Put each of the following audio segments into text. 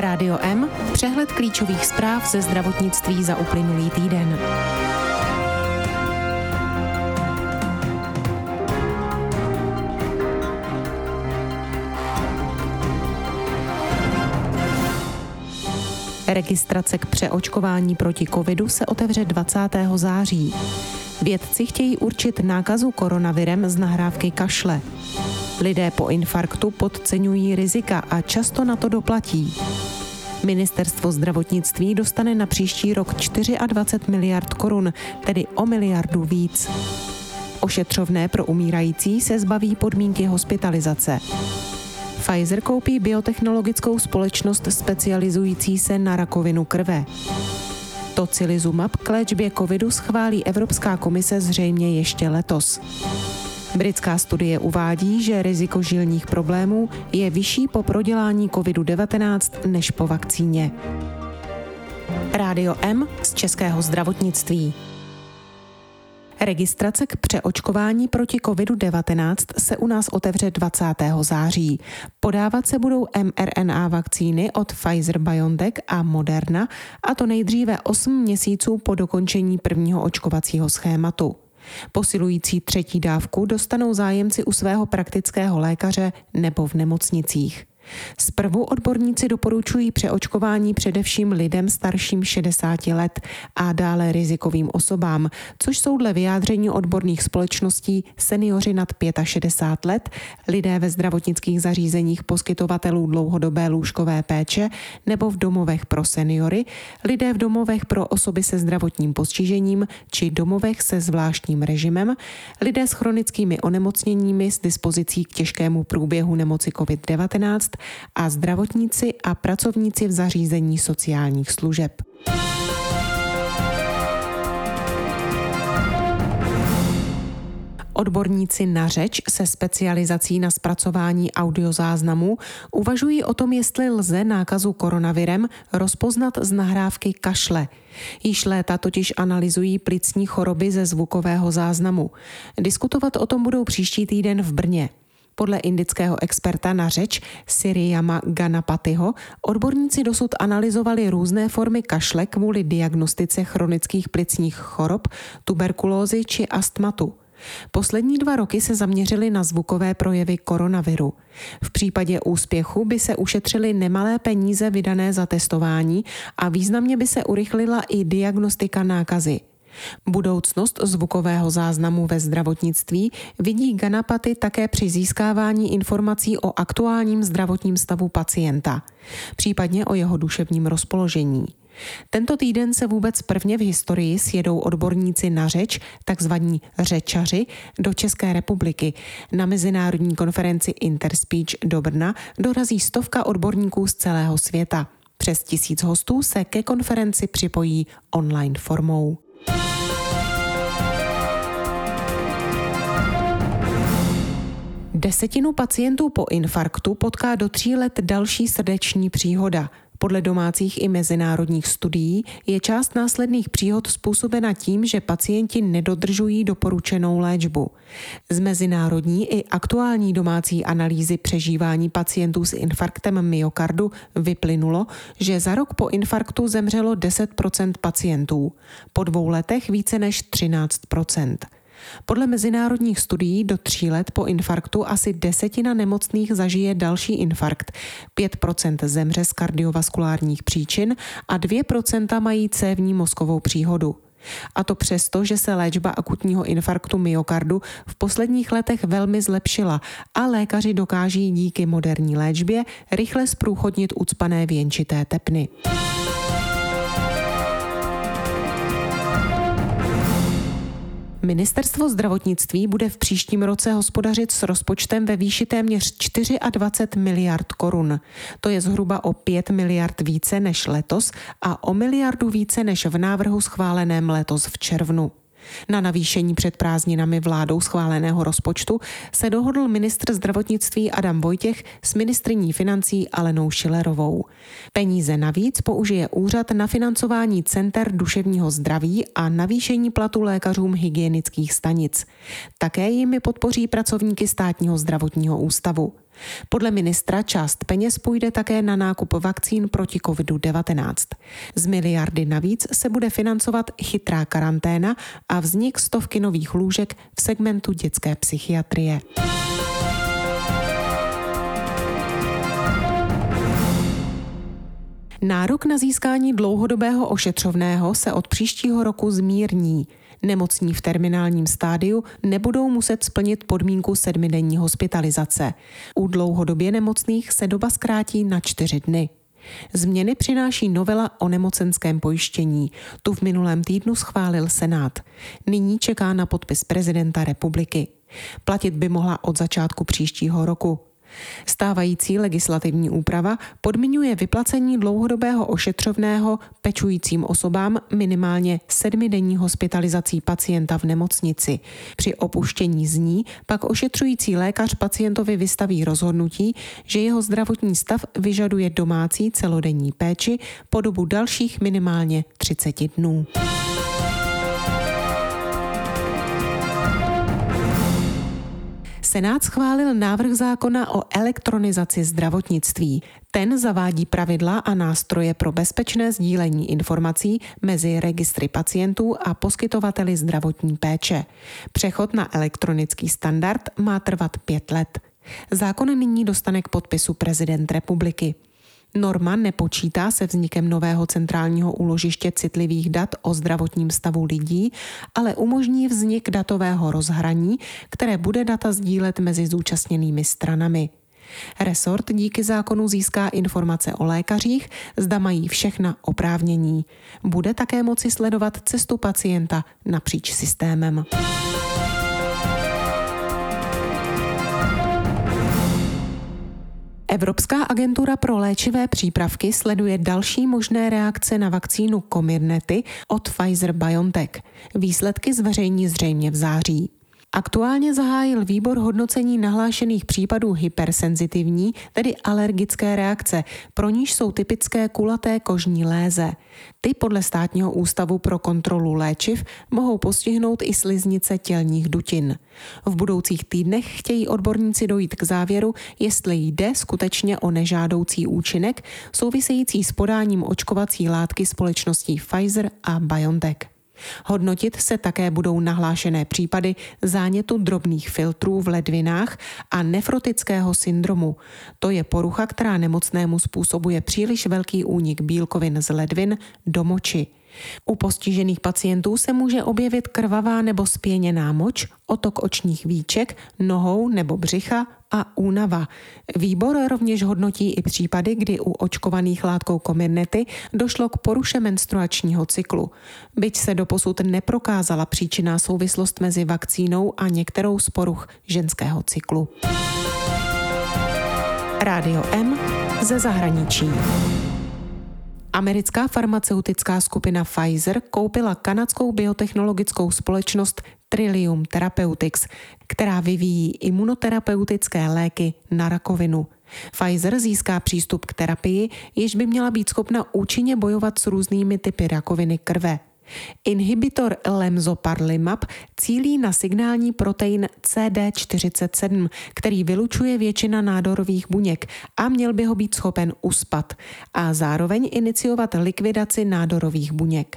Rádio M, přehled klíčových zpráv ze zdravotnictví za uplynulý týden. Registrace k přeočkování proti covidu se otevře 20. září. Vědci chtějí určit nákazu koronavirem z nahrávky kašle. Lidé po infarktu podceňují rizika a často na to doplatí. Ministerstvo zdravotnictví dostane na příští rok 24 miliard korun, tedy o miliardu víc. Ošetřovné pro umírající se zbaví podmínky hospitalizace. Pfizer koupí biotechnologickou společnost specializující se na rakovinu krve. Tocilizumab k léčbě covidu schválí Evropská komise zřejmě ještě letos. Britská studie uvádí, že riziko žilních problémů je vyšší po prodělání COVID-19 než po vakcíně. Rádio M z Českého zdravotnictví. Registrace k přeočkování proti COVID-19 se u nás otevře 20. září. Podávat se budou mRNA vakcíny od Pfizer BioNTech a Moderna, a to nejdříve 8 měsíců po dokončení prvního očkovacího schématu. Posilující třetí dávku dostanou zájemci u svého praktického lékaře nebo v nemocnicích. Zprvu odborníci doporučují přeočkování především lidem starším 60 let a dále rizikovým osobám, což jsou dle vyjádření odborných společností seniori nad 65 let, lidé ve zdravotnických zařízeních poskytovatelů dlouhodobé lůžkové péče nebo v domovech pro seniory, lidé v domovech pro osoby se zdravotním postižením či domovech se zvláštním režimem, lidé s chronickými onemocněními s dispozicí k těžkému průběhu nemoci COVID-19 a zdravotníci a pracovníci v zařízení sociálních služeb. Odborníci na řeč se specializací na zpracování audiozáznamů uvažují o tom, jestli lze nákazu koronavirem rozpoznat z nahrávky kašle. Již léta totiž analyzují plicní choroby ze zvukového záznamu. Diskutovat o tom budou příští týden v Brně. Podle indického experta na řeč Siriyama Ganapatiho odborníci dosud analyzovali různé formy kašle kvůli diagnostice chronických plicních chorob, tuberkulózy či astmatu. Poslední dva roky se zaměřili na zvukové projevy koronaviru. V případě úspěchu by se ušetřily nemalé peníze vydané za testování a významně by se urychlila i diagnostika nákazy. Budoucnost zvukového záznamu ve zdravotnictví vidí Ganapaty také při získávání informací o aktuálním zdravotním stavu pacienta, případně o jeho duševním rozpoložení. Tento týden se vůbec prvně v historii sjedou odborníci na řeč, takzvaní řečaři, do České republiky. Na mezinárodní konferenci Interspeech do Brna dorazí stovka odborníků z celého světa. Přes tisíc hostů se ke konferenci připojí online formou. Desetinu pacientů po infarktu potká do tří let další srdeční příhoda. Podle domácích i mezinárodních studií je část následných příhod způsobena tím, že pacienti nedodržují doporučenou léčbu. Z mezinárodní i aktuální domácí analýzy přežívání pacientů s infarktem myokardu vyplynulo, že za rok po infarktu zemřelo 10% pacientů, po dvou letech více než 13 podle mezinárodních studií do tří let po infarktu asi desetina nemocných zažije další infarkt, 5% zemře z kardiovaskulárních příčin a 2% mají cévní mozkovou příhodu. A to přesto, že se léčba akutního infarktu myokardu v posledních letech velmi zlepšila a lékaři dokáží díky moderní léčbě rychle zprůchodnit ucpané věnčité tepny. Ministerstvo zdravotnictví bude v příštím roce hospodařit s rozpočtem ve výši téměř 24 miliard korun. To je zhruba o 5 miliard více než letos a o miliardu více než v návrhu schváleném letos v červnu. Na navýšení před prázdninami vládou schváleného rozpočtu se dohodl ministr zdravotnictví Adam Vojtěch s ministriní financí Alenou Šilerovou. Peníze navíc použije úřad na financování center duševního zdraví a navýšení platu lékařům hygienických stanic. Také jimi podpoří pracovníky státního zdravotního ústavu. Podle ministra část peněz půjde také na nákup vakcín proti COVID-19. Z miliardy navíc se bude financovat chytrá karanténa a vznik stovky nových lůžek v segmentu dětské psychiatrie. Nárok na získání dlouhodobého ošetřovného se od příštího roku zmírní. Nemocní v terminálním stádiu nebudou muset splnit podmínku sedmidenní hospitalizace. U dlouhodobě nemocných se doba zkrátí na čtyři dny. Změny přináší novela o nemocenském pojištění. Tu v minulém týdnu schválil Senát. Nyní čeká na podpis prezidenta republiky. Platit by mohla od začátku příštího roku. Stávající legislativní úprava podmiňuje vyplacení dlouhodobého ošetřovného pečujícím osobám minimálně sedmidenní hospitalizací pacienta v nemocnici. Při opuštění z ní pak ošetřující lékař pacientovi vystaví rozhodnutí, že jeho zdravotní stav vyžaduje domácí celodenní péči po dobu dalších minimálně 30 dnů. Senát schválil návrh zákona o elektronizaci zdravotnictví. Ten zavádí pravidla a nástroje pro bezpečné sdílení informací mezi registry pacientů a poskytovateli zdravotní péče. Přechod na elektronický standard má trvat pět let. Zákon nyní dostane k podpisu prezident republiky. Norma nepočítá se vznikem nového centrálního úložiště citlivých dat o zdravotním stavu lidí, ale umožní vznik datového rozhraní, které bude data sdílet mezi zúčastněnými stranami. Resort díky zákonu získá informace o lékařích, zda mají všechna oprávnění. Bude také moci sledovat cestu pacienta napříč systémem. Evropská agentura pro léčivé přípravky sleduje další možné reakce na vakcínu Comirnaty od Pfizer BioNTech. Výsledky zveřejní zřejmě v září. Aktuálně zahájil výbor hodnocení nahlášených případů hypersenzitivní, tedy alergické reakce, pro níž jsou typické kulaté kožní léze. Ty podle státního ústavu pro kontrolu léčiv mohou postihnout i sliznice tělních dutin. V budoucích týdnech chtějí odborníci dojít k závěru, jestli jde skutečně o nežádoucí účinek související s podáním očkovací látky společností Pfizer a BioNTech. Hodnotit se také budou nahlášené případy zánětu drobných filtrů v ledvinách a nefrotického syndromu. To je porucha, která nemocnému způsobuje příliš velký únik bílkovin z ledvin do moči. U postižených pacientů se může objevit krvavá nebo spěněná moč, otok očních víček, nohou nebo břicha a únava. Výbor rovněž hodnotí i případy, kdy u očkovaných látkou komirnety došlo k poruše menstruačního cyklu. Byť se doposud neprokázala příčinná souvislost mezi vakcínou a některou z poruch ženského cyklu. Rádio M ze zahraničí. Americká farmaceutická skupina Pfizer koupila kanadskou biotechnologickou společnost Trillium Therapeutics, která vyvíjí imunoterapeutické léky na rakovinu. Pfizer získá přístup k terapii, jež by měla být schopna účinně bojovat s různými typy rakoviny krve. Inhibitor lemzoparlimab cílí na signální protein CD47, který vylučuje většina nádorových buněk a měl by ho být schopen uspat a zároveň iniciovat likvidaci nádorových buněk.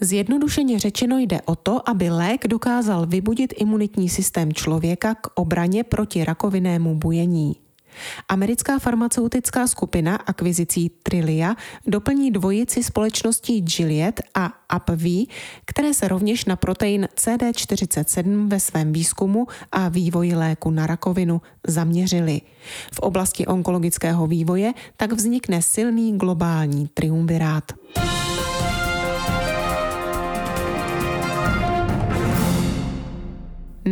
Zjednodušeně řečeno jde o to, aby lék dokázal vybudit imunitní systém člověka k obraně proti rakovinnému bujení. Americká farmaceutická skupina akvizicí Trilia doplní dvojici společností Gilead a AbbVie, které se rovněž na protein CD47 ve svém výzkumu a vývoji léku na rakovinu zaměřili. V oblasti onkologického vývoje tak vznikne silný globální triumvirát.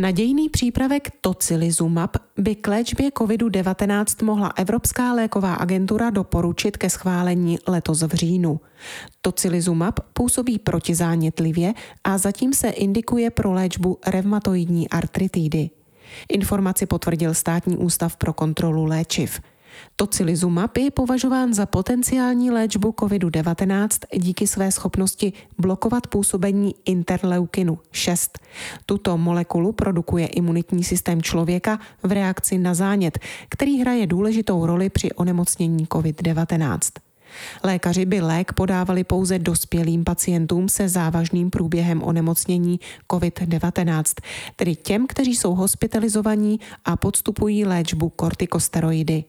Nadějný přípravek tocilizumab by k léčbě COVID-19 mohla Evropská léková agentura doporučit ke schválení letos v říjnu. Tocilizumab působí protizánětlivě a zatím se indikuje pro léčbu revmatoidní artritidy. Informaci potvrdil Státní ústav pro kontrolu léčiv. Tocilizumab je považován za potenciální léčbu COVID-19 díky své schopnosti blokovat působení interleukinu 6. Tuto molekulu produkuje imunitní systém člověka v reakci na zánět, který hraje důležitou roli při onemocnění COVID-19. Lékaři by lék podávali pouze dospělým pacientům se závažným průběhem onemocnění COVID-19, tedy těm, kteří jsou hospitalizovaní a podstupují léčbu kortikosteroidy.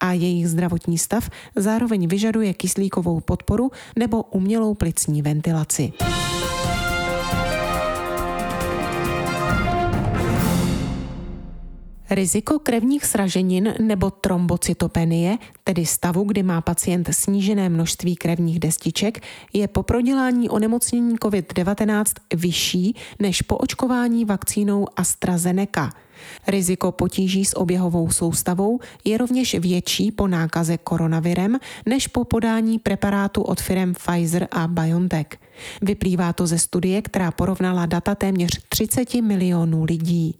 A jejich zdravotní stav zároveň vyžaduje kyslíkovou podporu nebo umělou plicní ventilaci. Riziko krevních sraženin nebo trombocytopenie, tedy stavu, kdy má pacient snížené množství krevních destiček, je po prodělání onemocnění COVID-19 vyšší než po očkování vakcínou AstraZeneca. Riziko potíží s oběhovou soustavou je rovněž větší po nákaze koronavirem než po podání preparátu od firm Pfizer a BioNTech. Vyplývá to ze studie, která porovnala data téměř 30 milionů lidí.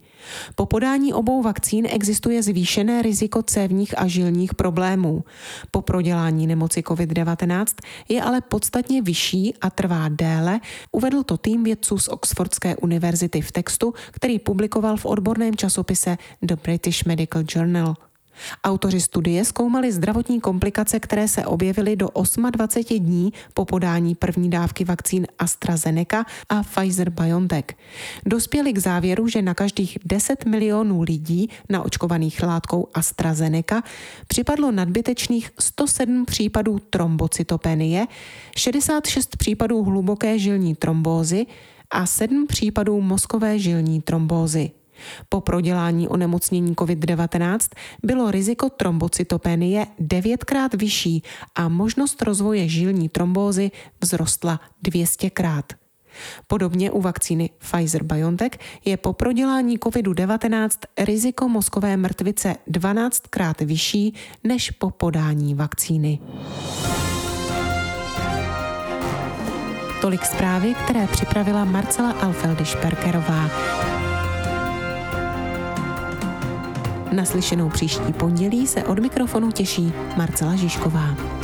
Po podání obou vakcín existuje zvýšené riziko cévních a žilních problémů. Po prodělání nemoci COVID-19 je ale podstatně vyšší a trvá déle, uvedl to tým vědců z Oxfordské univerzity v textu, který publikoval v odborném časopise The British Medical Journal. Autoři studie zkoumali zdravotní komplikace, které se objevily do 28 dní po podání první dávky vakcín AstraZeneca a Pfizer-BioNTech. Dospěli k závěru, že na každých 10 milionů lidí naočkovaných látkou AstraZeneca připadlo nadbytečných 107 případů trombocytopenie, 66 případů hluboké žilní trombózy a 7 případů mozkové žilní trombózy. Po prodělání onemocnění COVID-19 bylo riziko trombocytopenie devětkrát vyšší a možnost rozvoje žilní trombózy vzrostla 200krát. Podobně u vakcíny Pfizer-BioNTech je po prodělání COVID-19 riziko mozkové mrtvice 12krát vyšší než po podání vakcíny. Tolik zprávy, které připravila Marcela Alfeldy-Šperkerová. Naslyšenou příští pondělí se od mikrofonu těší Marcela Žižková.